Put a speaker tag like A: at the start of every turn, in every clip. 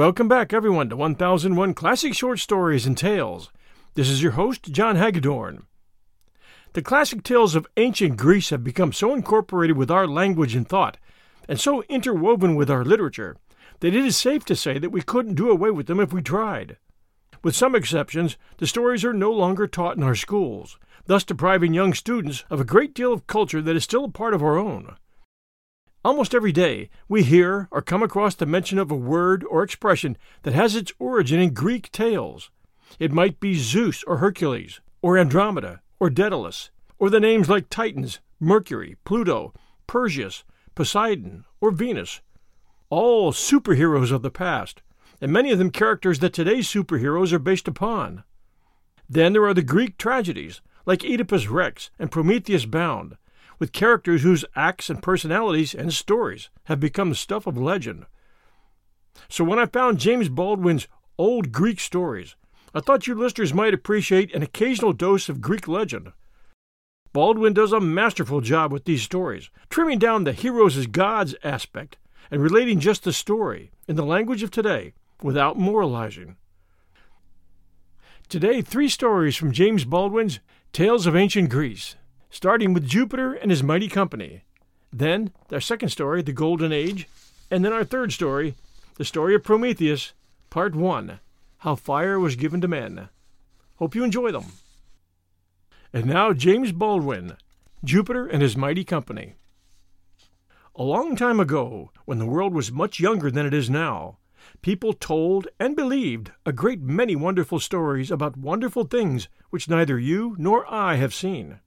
A: Welcome back, everyone, to 1001 Classic Short Stories and Tales. This is your host, John Hagedorn. The classic tales of ancient Greece have become so incorporated with our language and thought, and so interwoven with our literature, that it is safe to say that we couldn't do away with them if we tried. With some exceptions, the stories are no longer taught in our schools, thus depriving young students of a great deal of culture that is still a part of our own. Almost every day, we hear or come across the mention of a word or expression that has its origin in Greek tales. It might be Zeus or Hercules, or Andromeda, or Daedalus, or the names like Titans, Mercury, Pluto, Perseus, Poseidon, or Venus. All superheroes of the past, and many of them characters that today's superheroes are based upon. Then there are the Greek tragedies, like Oedipus Rex and Prometheus Bound, with characters whose acts and personalities and stories have become stuff of legend. So when I found James Baldwin's Old Greek Stories, I thought you listeners might appreciate an occasional dose of Greek legend. Baldwin does a masterful job with these stories, trimming down the heroes as gods aspect and relating just the story in the language of today without moralizing. Today, three stories from James Baldwin's Tales of Ancient Greece starting with Jupiter and his mighty company. Then, our second story, The Golden Age. And then our third story, The Story of Prometheus, Part 1 How Fire Was Given to Men. Hope you enjoy them. And now, James Baldwin, Jupiter and his mighty company. A long time ago, when the world was much younger than it is now, people told and believed a great many wonderful stories about wonderful things which neither you nor I have seen.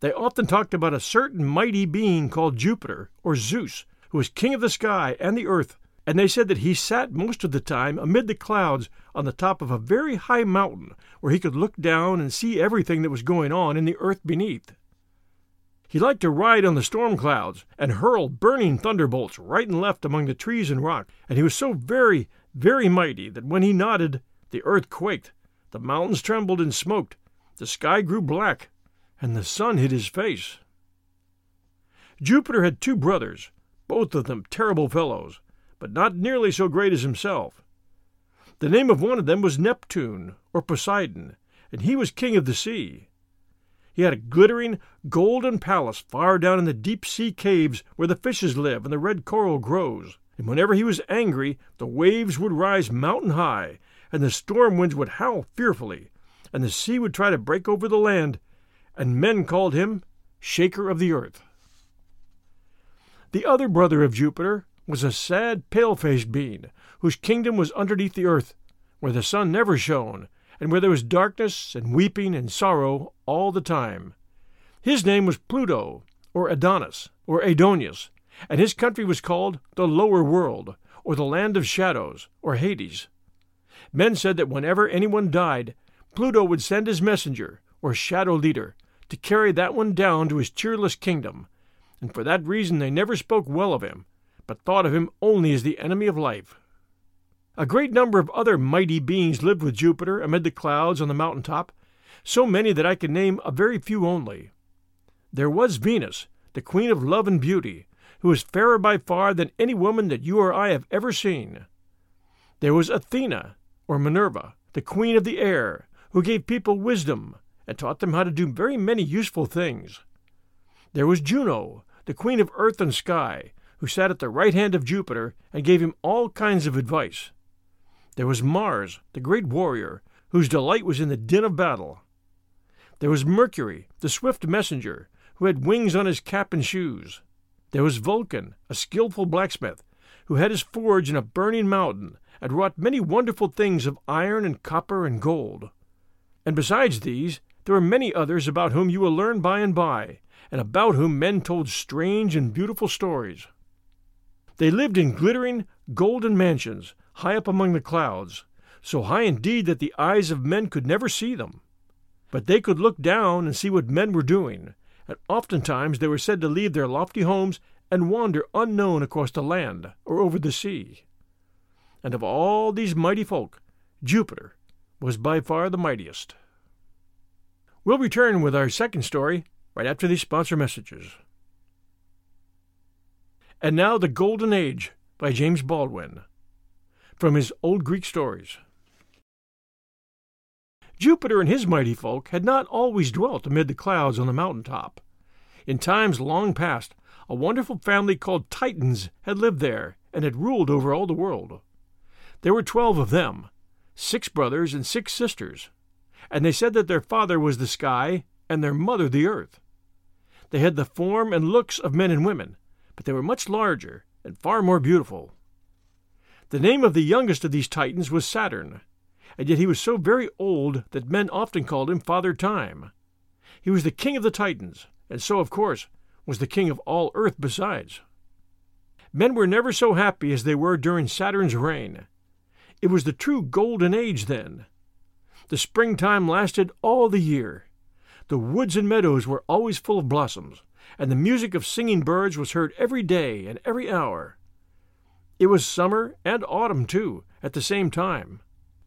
A: They often talked about a certain mighty being called Jupiter, or Zeus, who was king of the sky and the earth, and they said that he sat most of the time amid the clouds on the top of a very high mountain, where he could look down and see everything that was going on in the earth beneath. He liked to ride on the storm clouds and hurl burning thunderbolts right and left among the trees and rocks, and he was so very, very mighty that when he nodded, the earth quaked, the mountains trembled and smoked, the sky grew black, and the sun hid his face. Jupiter had two brothers, both of them terrible fellows, but not nearly so great as himself. The name of one of them was Neptune, or Poseidon, and he was king of the sea. He had a glittering golden palace far down in the deep sea caves where the fishes live and the red coral grows. And whenever he was angry, the waves would rise mountain high, and the storm winds would howl fearfully, and the sea would try to break over the land, and men called him Shaker of the Earth. The other brother of Jupiter was a sad, pale faced being, whose kingdom was underneath the earth, where the sun never shone, and where there was darkness and weeping and sorrow all the time. His name was Pluto, or Adonis, or Aidoneus, and his country was called the Lower World, or the Land of Shadows, or Hades. Men said that whenever anyone died, Pluto would send his messenger, or shadow leader, to carry that one down to his cheerless kingdom, and for that reason they never spoke well of him, but thought of him only as the enemy of life. A great number of other mighty beings lived with Jupiter amid the clouds on the mountain top, so many that I can name a very few only. There was Venus, the queen of love and beauty, who was fairer by far than any woman that you or I have ever seen. There was Athena, or Minerva, the queen of the air, who gave people wisdom and taught them how to do very many useful things. There was Juno, the queen of earth and sky, who sat at the right hand of Jupiter and gave him all kinds of advice. There was Mars, the great warrior, whose delight was in the din of battle. There was Mercury, the swift messenger, who had wings on his cap and shoes. There was Vulcan, a skilful blacksmith, who had his forge in a burning mountain and wrought many wonderful things of iron and copper and gold. And besides these, there are many others about whom you will learn by and by, and about whom men told strange and beautiful stories. They lived in glittering, golden mansions, high up among the clouds, so high indeed that the eyes of men could never see them. But they could look down and see what men were doing, and oftentimes they were said to leave their lofty homes and wander unknown across the land or over the sea. And of all these mighty folk, Jupiter was by far the mightiest. We'll return with our second story right after these sponsor messages. And now, The Golden Age by James Baldwin. from his old Greek stories. Jupiter and his mighty folk had not always dwelt amid the clouds on the mountain top. In times long past, a wonderful family called Titans had lived there and had ruled over all the world. There were twelve of them, six brothers and six sisters, and they said that their father was the sky and their mother the earth. They had the form and looks of men and women, but they were much larger and far more beautiful. The name of the youngest of these Titans was Saturn, and yet he was so very old that men often called him Father Time. He was the king of the Titans, and so, of course, was the king of all earth besides. Men were never so happy as they were during Saturn's reign. It was the true golden age then. The springtime lasted all the year. The woods and meadows were always full of blossoms, and the music of singing birds was heard every day and every hour. It was summer and autumn, too, at the same time.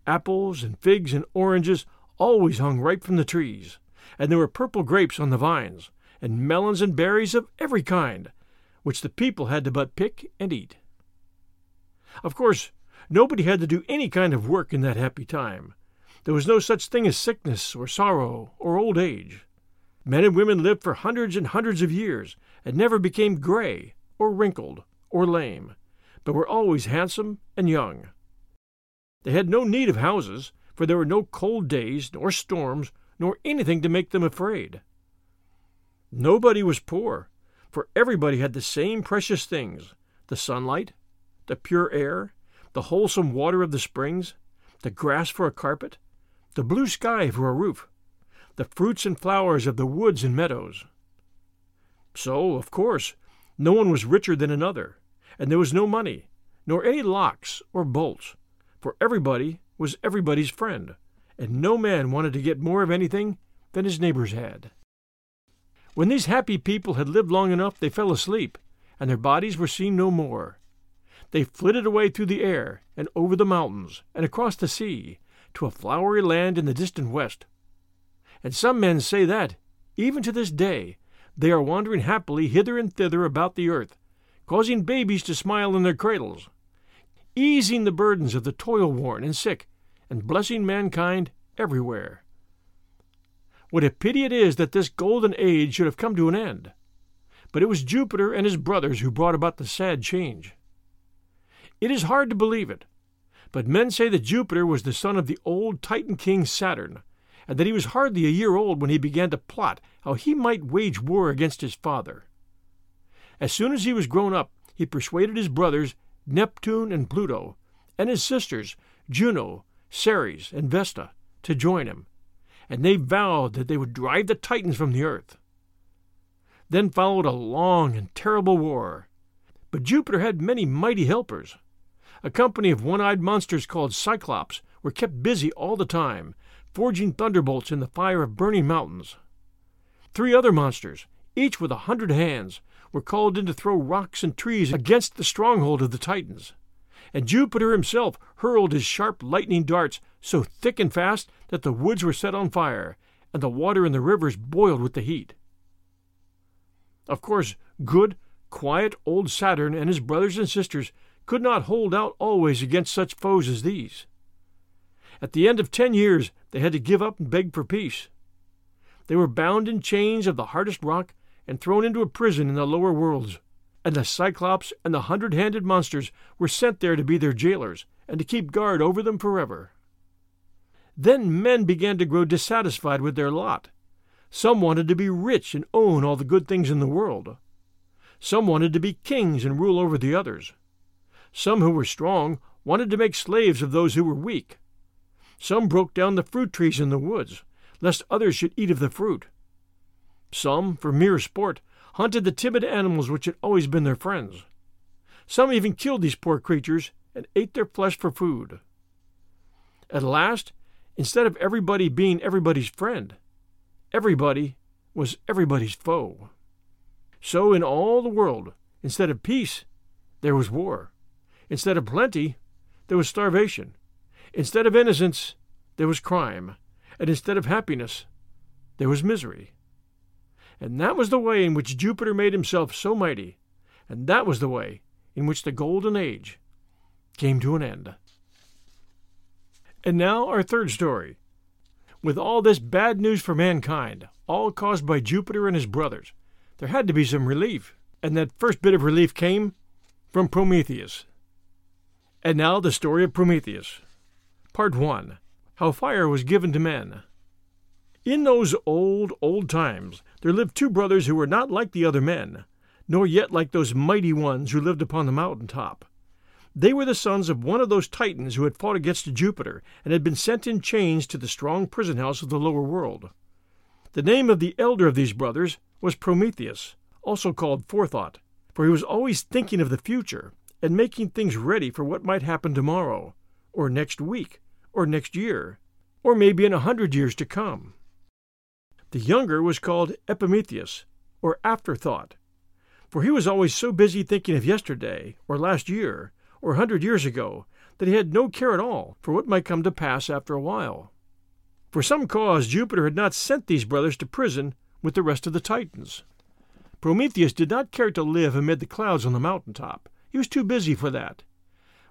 A: Apples and figs and oranges always hung ripe from the trees, and there were purple grapes on the vines, and melons and berries of every kind, which the people had to but pick and eat. Of course, nobody had to do any kind of work in that happy time. There was no such thing as sickness or sorrow or old age. Men and women lived for hundreds and hundreds of years and never became gray or wrinkled or lame, but were always handsome and young. They had no need of houses, for there were no cold days, nor storms, nor anything to make them afraid. Nobody was poor, for everybody had the same precious things the sunlight, the pure air, the wholesome water of the springs, the grass for a carpet, the blue sky for a roof, the fruits and flowers of the woods and meadows. So, of course, no one was richer than another, and there was no money, nor any locks or bolts, for everybody was everybody's friend, and no man wanted to get more of anything than his neighbors had. When these happy people had lived long enough, they fell asleep, and their bodies were seen no more. They flitted away through the air, and over the mountains, and across the sea, to a flowery land in the distant west. And some men say that, even to this day, they are wandering happily hither and thither about the earth, causing babies to smile in their cradles, easing the burdens of the toil worn and sick, and blessing mankind everywhere. What a pity it is that this golden age should have come to an end. But it was Jupiter and his brothers who brought about the sad change. It is hard to believe it, but men say that Jupiter was the son of the old Titan king Saturn, and that he was hardly a year old when he began to plot how he might wage war against his father. As soon as he was grown up, he persuaded his brothers, Neptune and Pluto, and his sisters, Juno, Ceres, and Vesta, to join him, and they vowed that they would drive the Titans from the earth. Then followed a long and terrible war. But Jupiter had many mighty helpers. A company of one eyed monsters called Cyclops were kept busy all the time, forging thunderbolts in the fire of burning mountains. Three other monsters, each with a hundred hands, were called in to throw rocks and trees against the stronghold of the Titans. And Jupiter himself hurled his sharp lightning darts so thick and fast that the woods were set on fire, and the water in the rivers boiled with the heat. Of course, good, quiet old Saturn and his brothers and sisters could not hold out always against such foes as these. At the end of ten years, they had to give up and beg for peace. They were bound in chains of the hardest rock and thrown into a prison in the lower worlds, and the Cyclops and the hundred handed monsters were sent there to be their jailers and to keep guard over them forever. Then men began to grow dissatisfied with their lot. Some wanted to be rich and own all the good things in the world. Some wanted to be kings and rule over the others. Some who were strong wanted to make slaves of those who were weak. Some broke down the fruit trees in the woods, lest others should eat of the fruit. Some, for mere sport, hunted the timid animals which had always been their friends. Some even killed these poor creatures and ate their flesh for food. At last, instead of everybody being everybody's friend, everybody was everybody's foe. So in all the world, instead of peace, there was war. Instead of plenty, there was starvation. Instead of innocence, there was crime. And instead of happiness, there was misery. And that was the way in which Jupiter made himself so mighty, and that was the way in which the Golden Age came to an end. And now our third story. With all this bad news for mankind, all caused by Jupiter and his brothers, there had to be some relief, and that first bit of relief came from Prometheus. And now the story of Prometheus. Part 1 How Fire Was Given to Men. In those old, old times, there lived two brothers who were not like the other men, nor yet like those mighty ones who lived upon the mountain top. They were the sons of one of those Titans who had fought against Jupiter and had been sent in chains to the strong prison house of the lower world. The name of the elder of these brothers was Prometheus, also called Forethought, for he was always thinking of the future and making things ready for what might happen tomorrow, or next week, or next year, or maybe in a hundred years to come. The younger was called Epimetheus, or Afterthought, for he was always so busy thinking of yesterday, or last year, or a hundred years ago, that he had no care at all for what might come to pass after a while. For some cause, Jupiter had not sent these brothers to prison with the rest of the Titans. Prometheus did not care to live amid the clouds on the mountain top. He was too busy for that.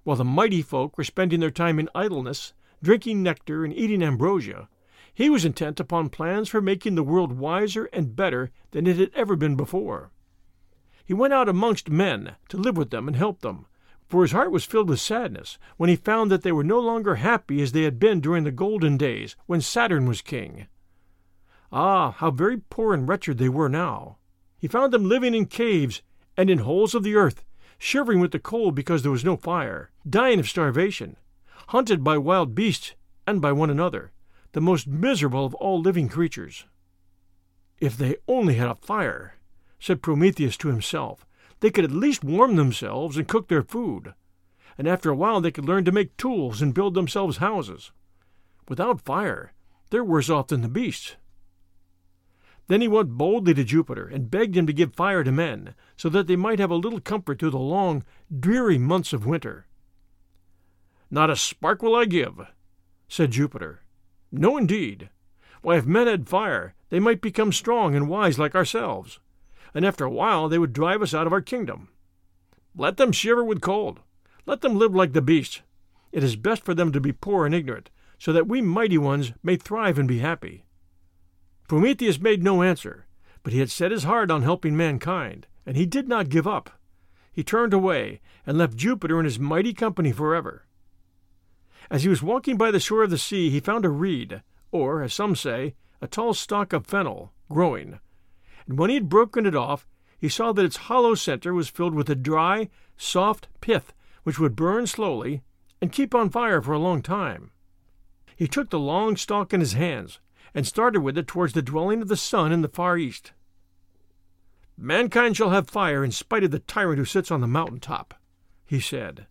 A: While the mighty folk were spending their time in idleness, drinking nectar and eating ambrosia, he was intent upon plans for making the world wiser and better than it had ever been before. He went out amongst men to live with them and help them, for his heart was filled with sadness when he found that they were no longer happy as they had been during the golden days when Saturn was king. Ah, how very poor and wretched they were now! He found them living in caves and in holes of the earth, shivering with the cold because there was no fire, dying of starvation, hunted by wild beasts and by one another, the most miserable of all living creatures. If they only had a fire, said Prometheus to himself, they could at least warm themselves and cook their food, and after a while they could learn to make tools and build themselves houses. Without fire, they're worse off than the beasts. Then he went boldly to Jupiter and begged him to give fire to men, so that they might have a little comfort through the long, dreary months of winter. Not a spark will I give, said Jupiter. No, indeed. Why, if men had fire, they might become strong and wise like ourselves, and after a while they would drive us out of our kingdom. Let them shiver with cold. Let them live like the beasts. It is best for them to be poor and ignorant, so that we mighty ones may thrive and be happy. Prometheus made no answer, but he had set his heart on helping mankind, and he did not give up. He turned away and left Jupiter and his mighty company forever. As he was walking by the shore of the sea, he found a reed, or, as some say, a tall stalk of fennel, growing. And when he had broken it off, he saw that its hollow center was filled with a dry, soft pith which would burn slowly and keep on fire for a long time. He took the long stalk in his hands and started with it towards the dwelling of the sun in the far east. Mankind shall have fire in spite of the tyrant who sits on the mountain top, he said.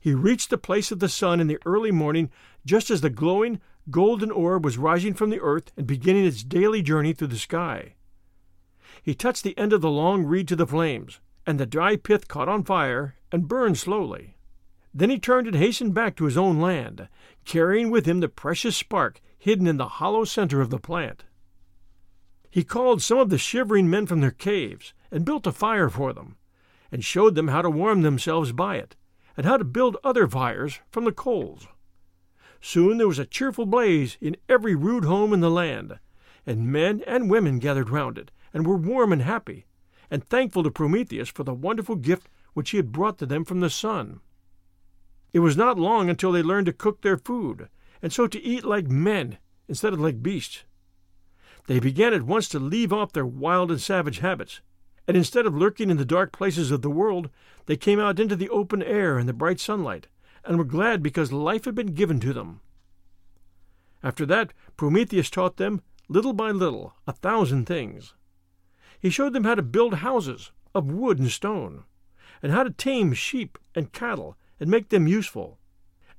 A: He reached the place of the sun in the early morning just as the glowing, golden orb was rising from the earth and beginning its daily journey through the sky. He touched the end of the long reed to the flames, and the dry pith caught on fire and burned slowly. Then he turned and hastened back to his own land, carrying with him the precious spark hidden in the hollow center of the plant. He called some of the shivering men from their caves and built a fire for them, and showed them how to warm themselves by it, and how to build other fires from the coals. Soon there was a cheerful blaze in every rude home in the land, and men and women gathered round it, and were warm and happy, and thankful to Prometheus for the wonderful gift which he had brought to them from the sun. It was not long until they learned to cook their food, and so to eat like men instead of like beasts. They began at once to leave off their wild and savage habits, and instead of lurking in the dark places of the world, they came out into the open air and the bright sunlight, and were glad because life had been given to them. After that, Prometheus taught them, little by little, a thousand things. He showed them how to build houses of wood and stone, and how to tame sheep and cattle and make them useful,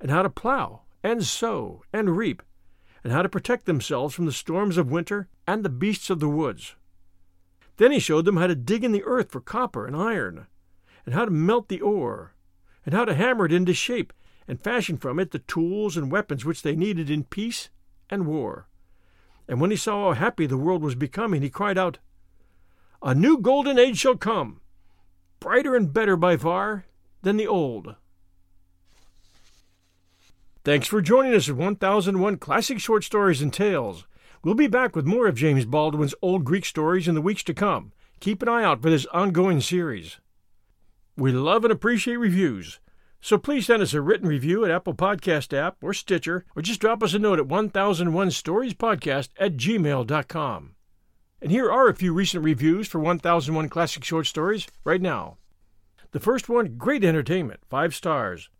A: and how to plow and sow and reap, and how to protect themselves from the storms of winter and the beasts of the woods. Then he showed them how to dig in the earth for copper and iron, and how to melt the ore, and how to hammer it into shape and fashion from it the tools and weapons which they needed in peace and war. And when he saw how happy the world was becoming, he cried out, A new golden age shall come, brighter and better by far than the old. Thanks for joining us at 1001 Classic Short Stories and Tales. We'll be back with more of James Baldwin's old Greek stories in the weeks to come. Keep an eye out for this ongoing series. We love and appreciate reviews. So please send us a written review at Apple Podcast app or Stitcher, or just drop us a note at 1001storiespodcast at gmail.com. And here are a few recent reviews for 1001 Classic Short Stories right now. The first one, great entertainment, five stars.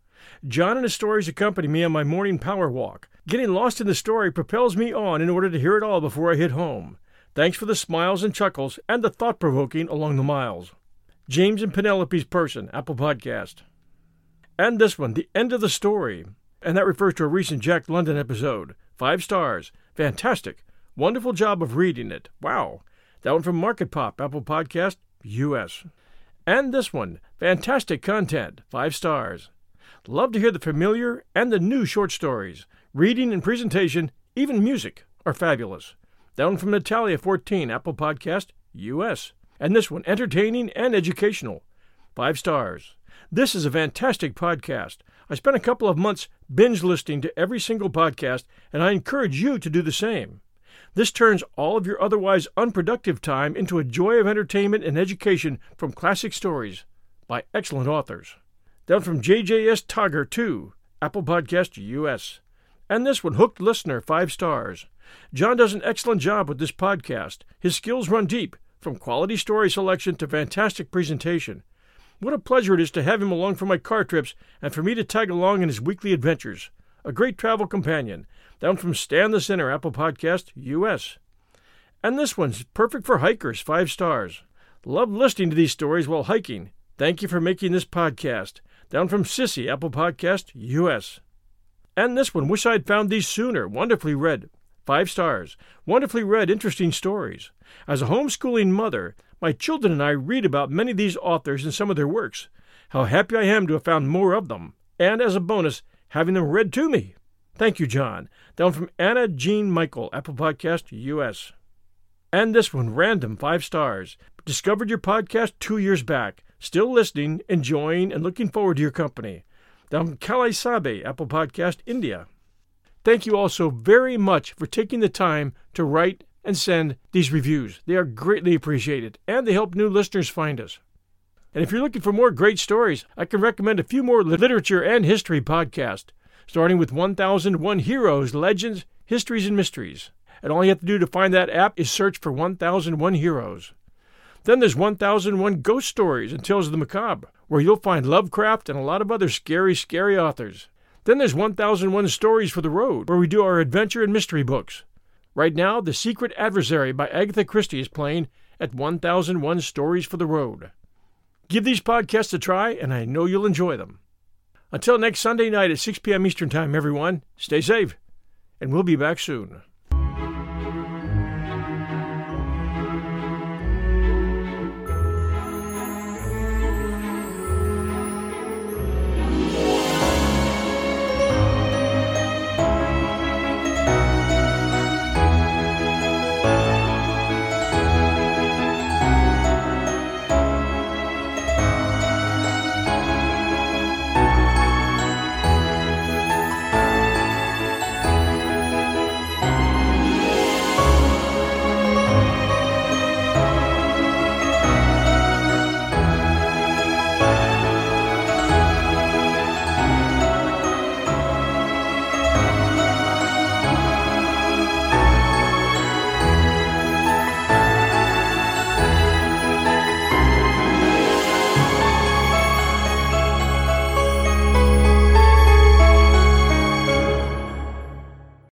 A: John and his stories accompany me on my morning power walk. Getting lost in the story propels me on in order to hear it all before I hit home. Thanks for the smiles and chuckles and the thought provoking along the miles. James and Penelope's Person, Apple Podcast. And this one, The End of the Story. And that refers to a recent Jack London episode. Five stars. Fantastic. Wonderful job of reading it. Wow. That one from Market Pop, Apple Podcast, US. And this one, fantastic content. Five stars. Love to hear the familiar and the new short stories. Reading and presentation, even music, are fabulous. That one from Natalia 14, Apple Podcast, US. And this one, entertaining and educational. Five stars. This is a fantastic podcast. I spent a couple of months binge listening to every single podcast, and I encourage you to do the same. This turns all of your otherwise unproductive time into a joy of entertainment and education from classic stories by excellent authors. Down from JJS Togger 2, Apple Podcast US. And this one, Hooked Listener, 5 stars. John does an excellent job with this podcast. His skills run deep, from quality story selection to fantastic presentation. What a pleasure it is to have him along for my car trips and for me to tag along in his weekly adventures. A great travel companion. Down from Stan the Sinner, Apple Podcast, US. And this one's perfect for hikers, five stars. Love listening to these stories while hiking. Thank you for making this podcast. Down from Sissy, Apple Podcast, US. And this one, wish I'd found these sooner. Wonderfully read. Five stars. Wonderfully read, interesting stories. As a homeschooling mother, my children and I read about many of these authors and some of their works. How happy I am to have found more of them, and as a bonus, having them read to me. Thank you, John. Down from Anna Jean Michael, Apple Podcast, US. And this one, random, five stars. Discovered your podcast two years back. Still listening, enjoying, and looking forward to your company. From Kalai Sabe, Apple Podcast, India. Thank you all so very much for taking the time to write and send these reviews. They are greatly appreciated, and they help new listeners find us. And if you're looking for more great stories, I can recommend a few more literature and history podcasts, starting with 1001 Heroes, Legends, Histories, and Mysteries. And all you have to do to find that app is search for 1001 Heroes. Then there's 1001 Ghost Stories and Tales of the Macabre, where you'll find Lovecraft and a lot of other scary, scary authors. Then there's 1001 Stories for the Road, where we do our adventure and mystery books. Right now, The Secret Adversary by Agatha Christie is playing at 1001 Stories for the Road. Give these podcasts a try, and I know you'll enjoy them. Until next Sunday night at 6 p.m. Eastern Time, everyone, stay safe, and we'll be back soon.